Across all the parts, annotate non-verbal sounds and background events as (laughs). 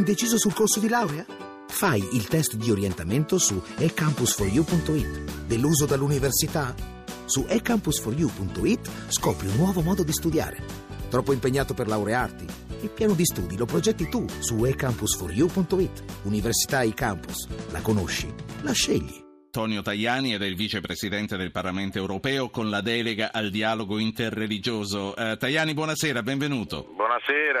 Indeciso sul corso di laurea? Fai il test di orientamento su ecampus4u.it. Deluso dall'università? Su ecampus4u.it scopri un nuovo modo di studiare. Troppo impegnato per laurearti? Il piano di studi lo progetti tu su ecampus4u.it. Università eCampus. La conosci? La scegli. Antonio Tajani ed è il vicepresidente del Parlamento europeo con la delega al dialogo interreligioso. Eh, Tajani, buonasera, benvenuto. Buonasera,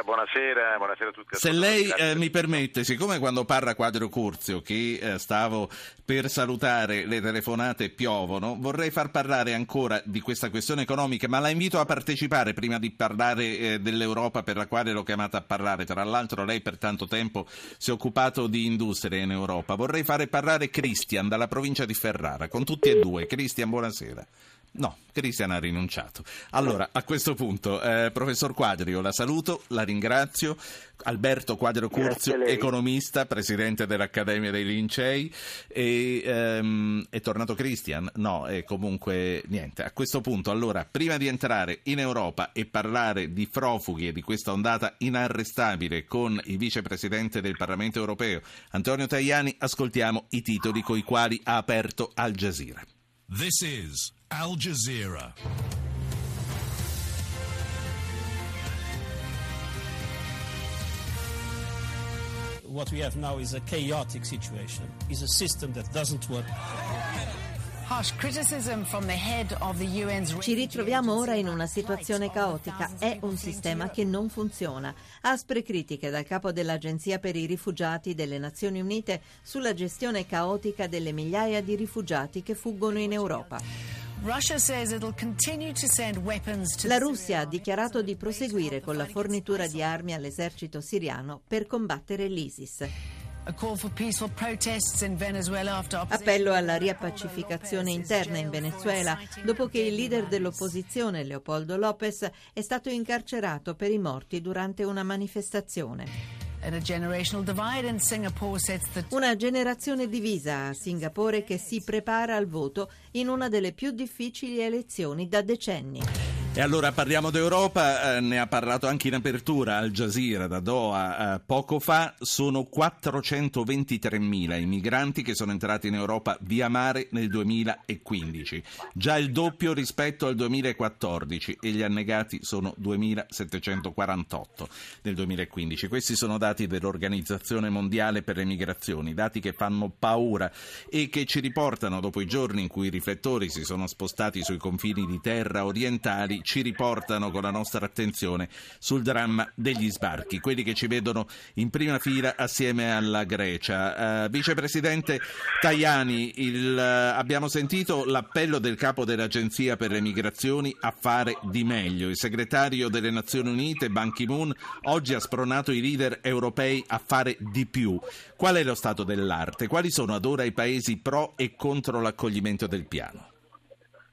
buonasera, buonasera a tutti. Se lei eh, mi permette, siccome quando parla Quadro Curzio, che eh, stavo per salutare, le telefonate piovono, vorrei far parlare ancora di questa questione economica, ma la invito a partecipare prima di parlare eh, dell'Europa per la quale l'ho chiamata a parlare. Tra l'altro lei per tanto tempo si è occupato di industria in Europa. Vorrei fare parlare Christian dalla provincia provincia di Ferrara, con tutti e due. Cristian, buonasera. No, Cristian ha rinunciato. Allora, a questo punto, eh, professor Quadrio, la saluto, la ringrazio. Alberto Quadrio Curzio, economista, presidente dell'Accademia dei Lincei. E, ehm, è tornato Cristian? No, e comunque niente. A questo punto, allora, prima di entrare in Europa e parlare di profughi e di questa ondata inarrestabile con il vicepresidente del Parlamento europeo, Antonio Tajani, ascoltiamo i titoli coi quali ha aperto Al Jazeera. This is Al Jazeera. What we have now is a chaotic situation, is a system that doesn't work. Ci ritroviamo ora in una situazione caotica. È un sistema che non funziona. Aspre critiche dal capo dell'Agenzia per i rifugiati delle Nazioni Unite sulla gestione caotica delle migliaia di rifugiati che fuggono in Europa. La Russia ha dichiarato di proseguire con la fornitura di armi all'esercito siriano per combattere l'ISIS. Appello alla riappacificazione interna in Venezuela dopo che il leader dell'opposizione Leopoldo López è stato incarcerato per i morti durante una manifestazione. Una generazione divisa a Singapore che si prepara al voto in una delle più difficili elezioni da decenni. E allora parliamo d'Europa, eh, ne ha parlato anche in apertura Al Jazeera da Doha eh, poco fa, sono 423.000 i migranti che sono entrati in Europa via mare nel 2015, già il doppio rispetto al 2014 e gli annegati sono 2.748 nel 2015. Questi sono dati dell'Organizzazione Mondiale per le Migrazioni, dati che fanno paura e che ci riportano dopo i giorni in cui i riflettori si sono spostati sui confini di terra orientali ci riportano con la nostra attenzione sul dramma degli sbarchi, quelli che ci vedono in prima fila assieme alla Grecia. Uh, Vicepresidente Tajani, il, uh, abbiamo sentito l'appello del capo dell'Agenzia per le migrazioni a fare di meglio. Il segretario delle Nazioni Unite, Ban Ki-moon, oggi ha spronato i leader europei a fare di più. Qual è lo stato dell'arte? Quali sono ad ora i paesi pro e contro l'accoglimento del piano?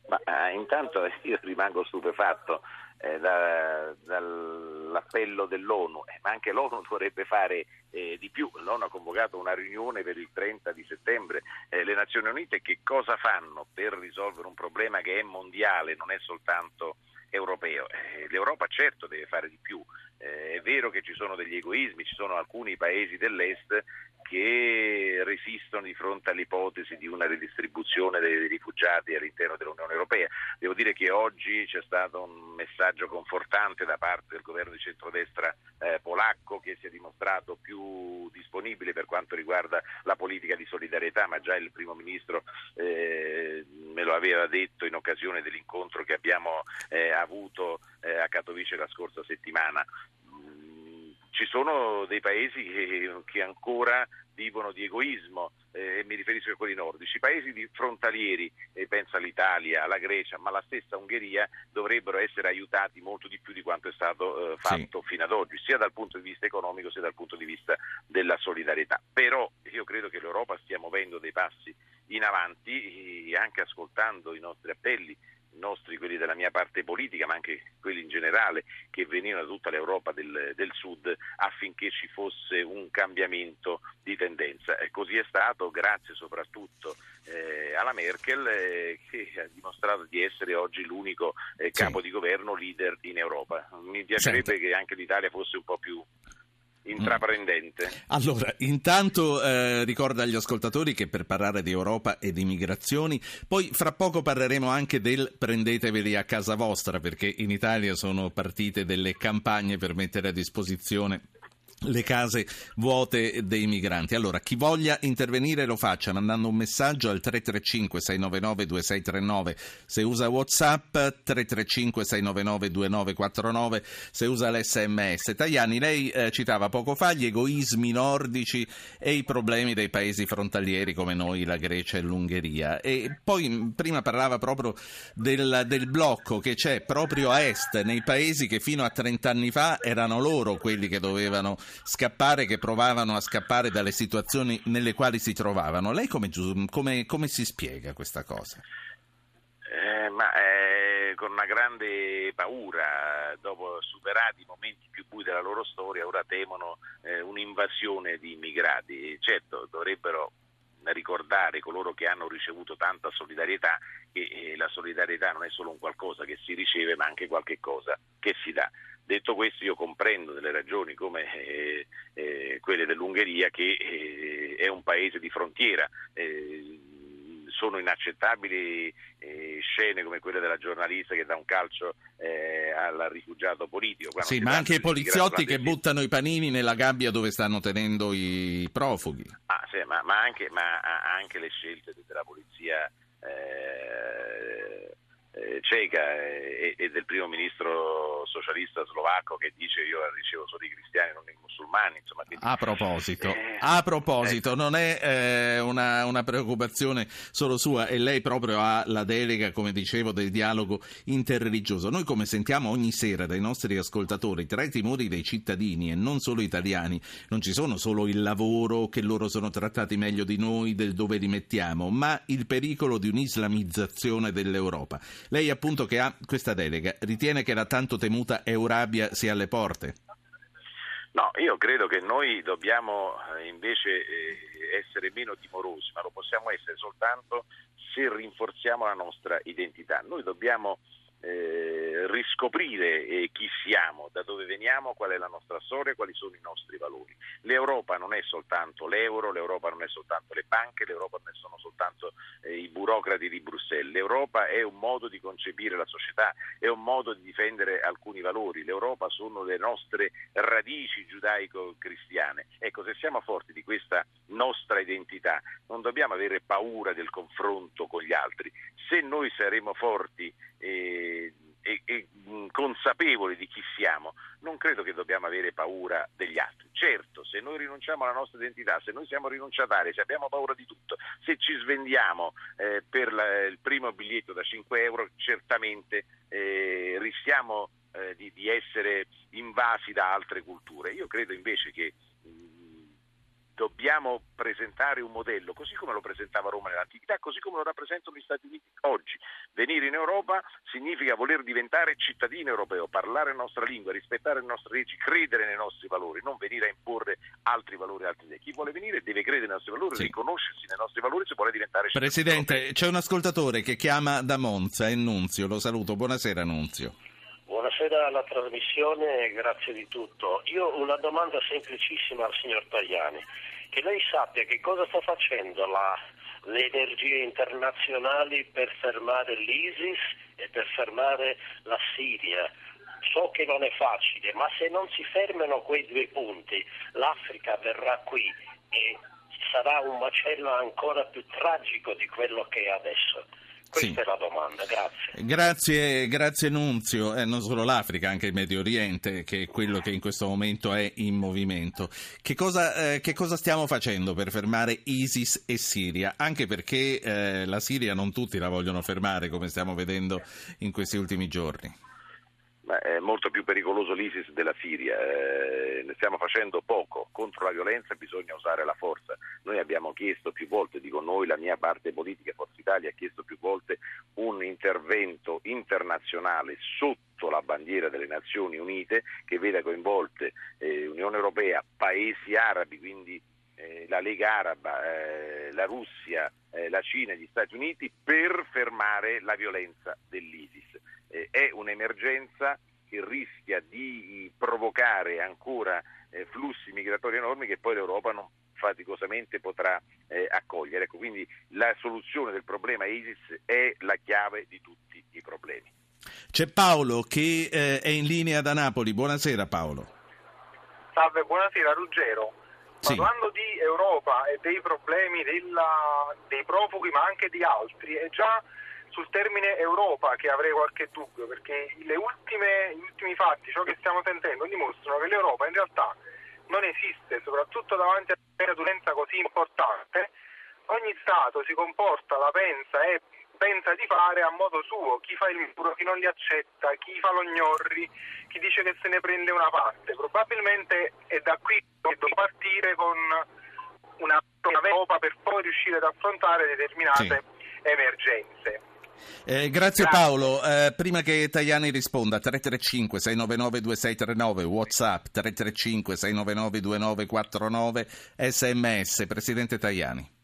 Ma eh, intanto (laughs) io rimango stupefatto eh, da, dall'appello dell'ONU, eh, ma anche l'ONU dovrebbe fare eh, di più. L'ONU ha convocato una riunione per il 30 di settembre. Eh, le Nazioni Unite che cosa fanno per risolvere un problema che è mondiale, non è soltanto europeo? Eh, L'Europa certo deve fare di più. È vero che ci sono degli egoismi, ci sono alcuni paesi dell'Est che resistono di fronte all'ipotesi di una ridistribuzione dei rifugiati all'interno dell'Unione Europea. Devo dire che oggi c'è stato un messaggio confortante da parte del governo di centrodestra eh, polacco che si è dimostrato più disponibile per quanto riguarda la politica di solidarietà, ma già il primo ministro eh, me lo aveva detto in occasione dell'incontro che abbiamo eh, avuto eh, a Katowice la scorsa settimana ci sono dei paesi che, che ancora vivono di egoismo eh, e mi riferisco a quelli nordici. I paesi di frontalieri, eh, penso all'Italia, alla Grecia, ma la stessa Ungheria, dovrebbero essere aiutati molto di più di quanto è stato eh, fatto sì. fino ad oggi, sia dal punto di vista economico sia dal punto di vista della solidarietà. Però io credo che l'Europa stia muovendo dei passi in avanti, anche ascoltando i nostri appelli nostri, quelli della mia parte politica, ma anche quelli in generale, che venivano da tutta l'Europa del, del Sud, affinché ci fosse un cambiamento di tendenza. E così è stato, grazie soprattutto eh, alla Merkel, eh, che ha dimostrato di essere oggi l'unico eh, capo sì. di governo leader in Europa. Mi piacerebbe Senta. che anche l'Italia fosse un po' più intraprendente. Allora, intanto eh, ricorda agli ascoltatori che per parlare di Europa e di migrazioni, poi fra poco parleremo anche del prendeteveli a casa vostra, perché in Italia sono partite delle campagne per mettere a disposizione le case vuote dei migranti. Allora, chi voglia intervenire lo faccia mandando un messaggio al 335 699 2639 se usa WhatsApp, 335 699 2949 se usa l'SMS. Tajani, lei eh, citava poco fa gli egoismi nordici e i problemi dei paesi frontalieri come noi, la Grecia e l'Ungheria. E poi prima parlava proprio del, del blocco che c'è proprio a est, nei paesi che fino a 30 anni fa erano loro quelli che dovevano scappare, che provavano a scappare dalle situazioni nelle quali si trovavano. Lei come, come, come si spiega questa cosa? Eh, ma eh, con una grande paura, dopo superati i momenti più bui della loro storia, ora temono eh, un'invasione di immigrati. Certo, dovrebbero ricordare coloro che hanno ricevuto tanta solidarietà che la solidarietà non è solo un qualcosa che si riceve ma anche qualche cosa che si dà. Detto questo io comprendo delle ragioni come eh, eh, quelle dell'Ungheria che eh, è un paese di frontiera eh, sono inaccettabili eh, scene come quelle della giornalista che dà un calcio eh, al rifugiato politico. sì, ma anche i poliziotti che buttano i panini nella gabbia dove stanno tenendo i profughi. Sì, ma, ma, anche, ma anche, le scelte della polizia eh, eh, ceca e, e, del primo ministro socialista slovacco che dice io ricevo solo i cristiani non i musulmani insomma, quindi, a proposito, eh, a proposito eh. non è eh, una, una, preoccupazione solo sua e lei proprio ha la delega come dicevo del dialogo interreligioso noi come sentiamo ogni sera dai nostri ascoltatori tra i timori dei cittadini e non solo italiani non ci sono solo il lavoro che loro sono trattati meglio di noi del dove li mettiamo ma il pericolo di un'islamizzazione dell'Europa lei appunto che ha questa delega, ritiene che la tanto temuta Eurabia sia alle porte? No, io credo che noi dobbiamo eh, invece eh, essere meno timorosi, ma lo possiamo essere soltanto se rinforziamo la nostra identità. Noi dobbiamo eh, riscoprire eh, chi siamo, da dove veniamo, qual è la nostra storia, quali sono i nostri valori. L'Europa non è soltanto l'euro, l'Europa non è soltanto le banche, l'Europa non sono soltanto eh, i burocrati di Bruxelles, l'Europa è un modo di concepire la società, è un modo di difendere alcuni valori, l'Europa sono le nostre radici giudaico-cristiane. Ecco, se siamo forti di questa nostra identità non dobbiamo avere paura del confronto con gli altri, se noi saremo forti e, e, e mm, consapevoli di chi siamo, non credo che dobbiamo avere paura degli altri. Certo, se noi rinunciamo alla nostra identità, se noi siamo rinunciatari, se abbiamo paura di tutto, se ci svendiamo eh, per la, il primo biglietto da 5 euro, certamente eh, rischiamo eh, di, di essere invasi da altre culture. Io credo invece che dobbiamo presentare un modello, così come lo presentava Roma nell'antichità, così come lo rappresentano gli Stati Uniti oggi. Venire in Europa significa voler diventare cittadino europeo, parlare la nostra lingua, rispettare le nostre leggi, credere nei nostri valori, non venire a imporre altri valori altri. Chi vuole venire deve credere nei nostri valori, sì. riconoscersi nei nostri valori se vuole diventare cittadino Presidente, europeo. c'è un ascoltatore che chiama da Monza, è Nunzio, lo saluto. Buonasera Nunzio. Buonasera alla trasmissione e grazie di tutto. Io ho una domanda semplicissima al signor Tajani che lei sappia che cosa sta facendo la, le energie internazionali per fermare l'ISIS e per fermare la Siria. So che non è facile, ma se non si fermano quei due punti, l'Africa verrà qui e sarà un macello ancora più tragico di quello che è adesso. Questa sì. è la domanda, grazie. Grazie, grazie Nunzio. Eh, non solo l'Africa, anche il Medio Oriente, che è quello che in questo momento è in movimento. Che cosa, eh, che cosa stiamo facendo per fermare ISIS e Siria? Anche perché eh, la Siria non tutti la vogliono fermare, come stiamo vedendo in questi ultimi giorni. Ma è molto più pericoloso l'ISIS della Siria, eh, ne stiamo facendo poco, contro la violenza bisogna usare la forza. Noi abbiamo chiesto più volte, dico noi, la mia parte politica, Forza Italia, ha chiesto più volte un intervento internazionale sotto la bandiera delle Nazioni Unite che veda coinvolte eh, Unione Europea, paesi arabi, quindi eh, la Lega Araba, eh, la Russia, eh, la Cina e gli Stati Uniti per fermare la violenza dell'ISIS eh, è un'emergenza che rischia di provocare ancora eh, flussi migratori enormi che poi l'Europa non faticosamente potrà eh, accogliere. Ecco, quindi la soluzione del problema ISIS è la chiave di tutti i problemi. C'è Paolo che eh, è in linea da Napoli. Buonasera Paolo. Salve, buonasera Ruggero. Sì. Parlando di Europa e dei problemi della, dei profughi ma anche di altri, è già sul termine Europa che avrei qualche dubbio perché ultime, gli ultimi fatti, ciò che stiamo sentendo, dimostrano che l'Europa in realtà non esiste, soprattutto davanti a una violenza così importante. Ogni Stato si comporta, la pensa e pensa di fare a modo suo, chi fa il muro, chi non li accetta, chi fa lo gnorri, chi dice che se ne prende una parte. Probabilmente è da qui che dobbiamo partire con una Europa per poi riuscire ad affrontare determinate Sì. emergenze. Eh, grazie Paolo, Eh, prima che Tajani risponda 335 699 2639 Whatsapp 335 699 2949 SMS Presidente Tajani.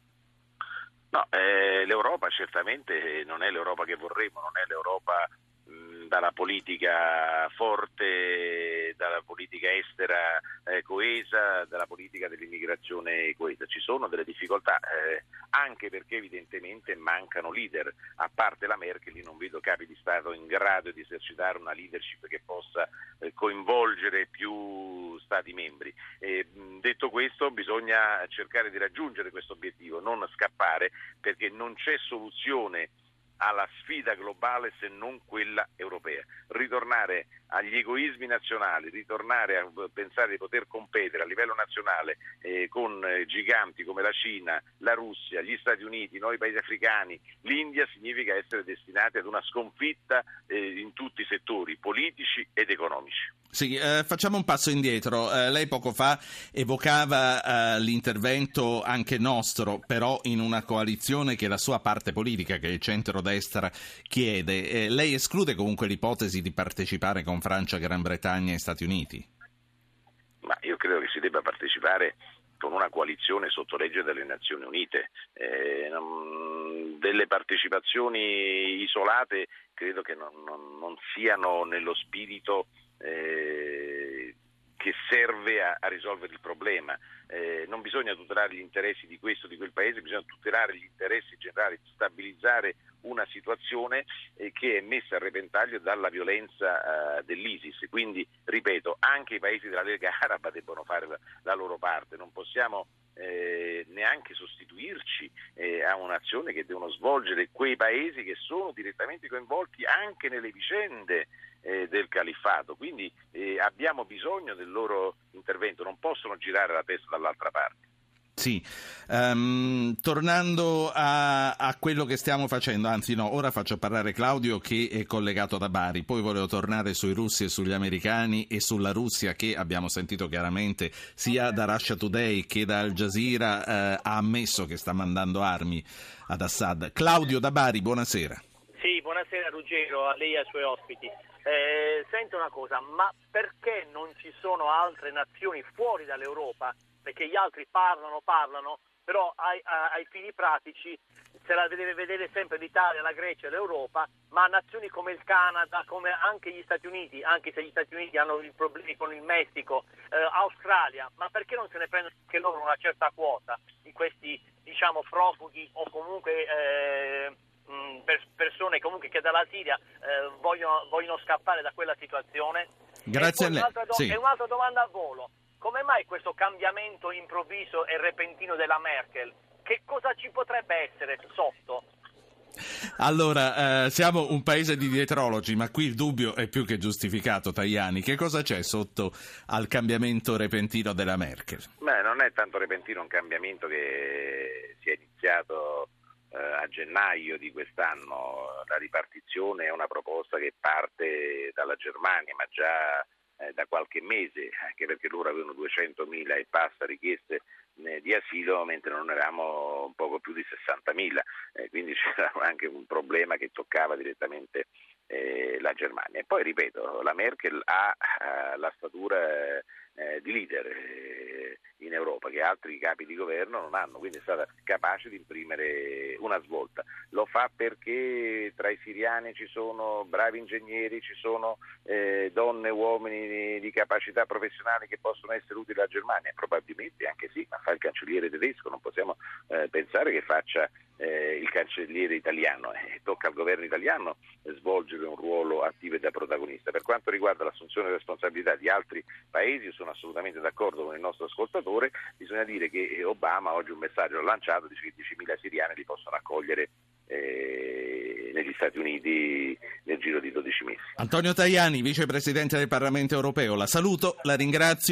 No, eh, l'Europa certamente non è l'Europa che vorremmo, non è l'Europa dalla politica forte, dalla politica estera eh, coesa, dalla politica dell'immigrazione coesa. Ci sono delle difficoltà, eh, anche perché evidentemente mancano leader. A parte la Merkel, non vedo capi di Stato in grado di esercitare una leadership che possa eh, coinvolgere più Stati membri. Mh, detto questo, bisogna cercare di raggiungere questo obiettivo, non scappare, perché non c'è soluzione alla sfida globale se non quella europea. Ritornare agli egoismi nazionali, ritornare a pensare di poter competere a livello nazionale eh, con eh, giganti come la Cina, la Russia, gli Stati Uniti, noi paesi africani, l'India significa essere destinati ad una sconfitta eh, in tutti i settori politici ed economici. Sì, eh, facciamo un passo indietro. Eh, lei poco fa evocava eh, l'intervento anche nostro, però in una coalizione che la sua parte politica, che è il centrodestra, chiede. Eh, lei esclude comunque l'ipotesi di partecipare con Francia, Gran Bretagna e Stati Uniti? Ma io credo che si debba partecipare con una coalizione sotto legge delle Nazioni Unite. Eh, non- delle partecipazioni isolate credo che non, non- non siano nello spirito eh, che serve a, a risolvere il problema. Eh, non bisogna tutelare gli interessi di questo o di quel paese, bisogna tutelare gli interessi generali, stabilizzare una situazione eh, che è messa a repentaglio dalla violenza eh, dell'ISIS. Quindi, ripeto, anche i paesi della Lega (laughs) Araba debbono fare la, la loro parte, non possiamo eh, neanche sostituirci eh, a un'azione che devono svolgere quei paesi che sono direttamente coinvolti anche nelle vicende eh, del califfato. Quindi eh, abbiamo bisogno del loro intervento, non possono girare la testa dall'altra parte. Sì, Ehm, tornando a, a quello che stiamo facendo, anzi no, ora faccio parlare Claudio che è collegato da Bari, poi volevo tornare sui russi e sugli americani e sulla Russia che abbiamo sentito chiaramente sia da Russia Today che da Al Jazeera eh, ha ammesso che sta mandando armi ad Assad. Claudio da Bari, buonasera. Sì, buonasera Ruggero, a lei e ai suoi ospiti. Eh, sento una cosa, ma perché non ci sono altre nazioni fuori dall'Europa? Perché gli altri parlano, parlano, però ai, ai fini pratici se la deve vedere sempre l'Italia, la Grecia e l'Europa, ma nazioni come il Canada, come anche gli Stati Uniti, anche se gli Stati Uniti hanno i problemi con il Messico, eh, Australia, ma perché non se ne prendono anche loro una certa quota di questi, diciamo, profughi o comunque eh, per- persone comunque che dalla Siria eh, vogliono, vogliono scappare da quella situazione? Grazie a lei. un'altra, do- Sì. e un'altra domanda a volo. Come mai questo cambiamento improvviso e repentino della Merkel? Che cosa ci potrebbe essere sotto? Allora, eh, siamo un paese di dietrologi, ma qui il dubbio è più che giustificato, Tajani. Che cosa c'è sotto al cambiamento repentino della Merkel? Beh, non è tanto repentino un cambiamento che si è iniziato eh, a gennaio di quest'anno. La ripartizione è una proposta che parte dalla Germania, ma già eh, da qualche mese, anche perché loro avevano 200.000 e passa richieste eh, di asilo, mentre non eravamo poco più di 60.000, eh, quindi (laughs) c'era anche un problema che toccava direttamente la Germania. E poi ripeto, la Merkel ha la statura di leader. In Europa che altri capi di governo non hanno, quindi è stata capace di imprimere una svolta. Lo fa perché tra i siriani ci sono bravi ingegneri, ci sono eh, donne e uomini di capacità professionali che possono essere utili alla Germania, probabilmente anche sì, ma fa il cancelliere tedesco, non possiamo eh, pensare che faccia eh, il cancelliere italiano, eh, tocca al governo italiano svolgere un ruolo attivo e da protagonista. Per quanto riguarda l'assunzione di responsabilità di altri paesi, sono assolutamente d'accordo con il nostro ascoltatore, bisogna dire che Obama oggi un messaggio ha lanciato, dice che 10.000 siriani li possono accogliere eh, negli Stati Uniti nel giro di 12 mesi. Antonio Tajani, vicepresidente del Parlamento europeo, la saluto, la ringrazio.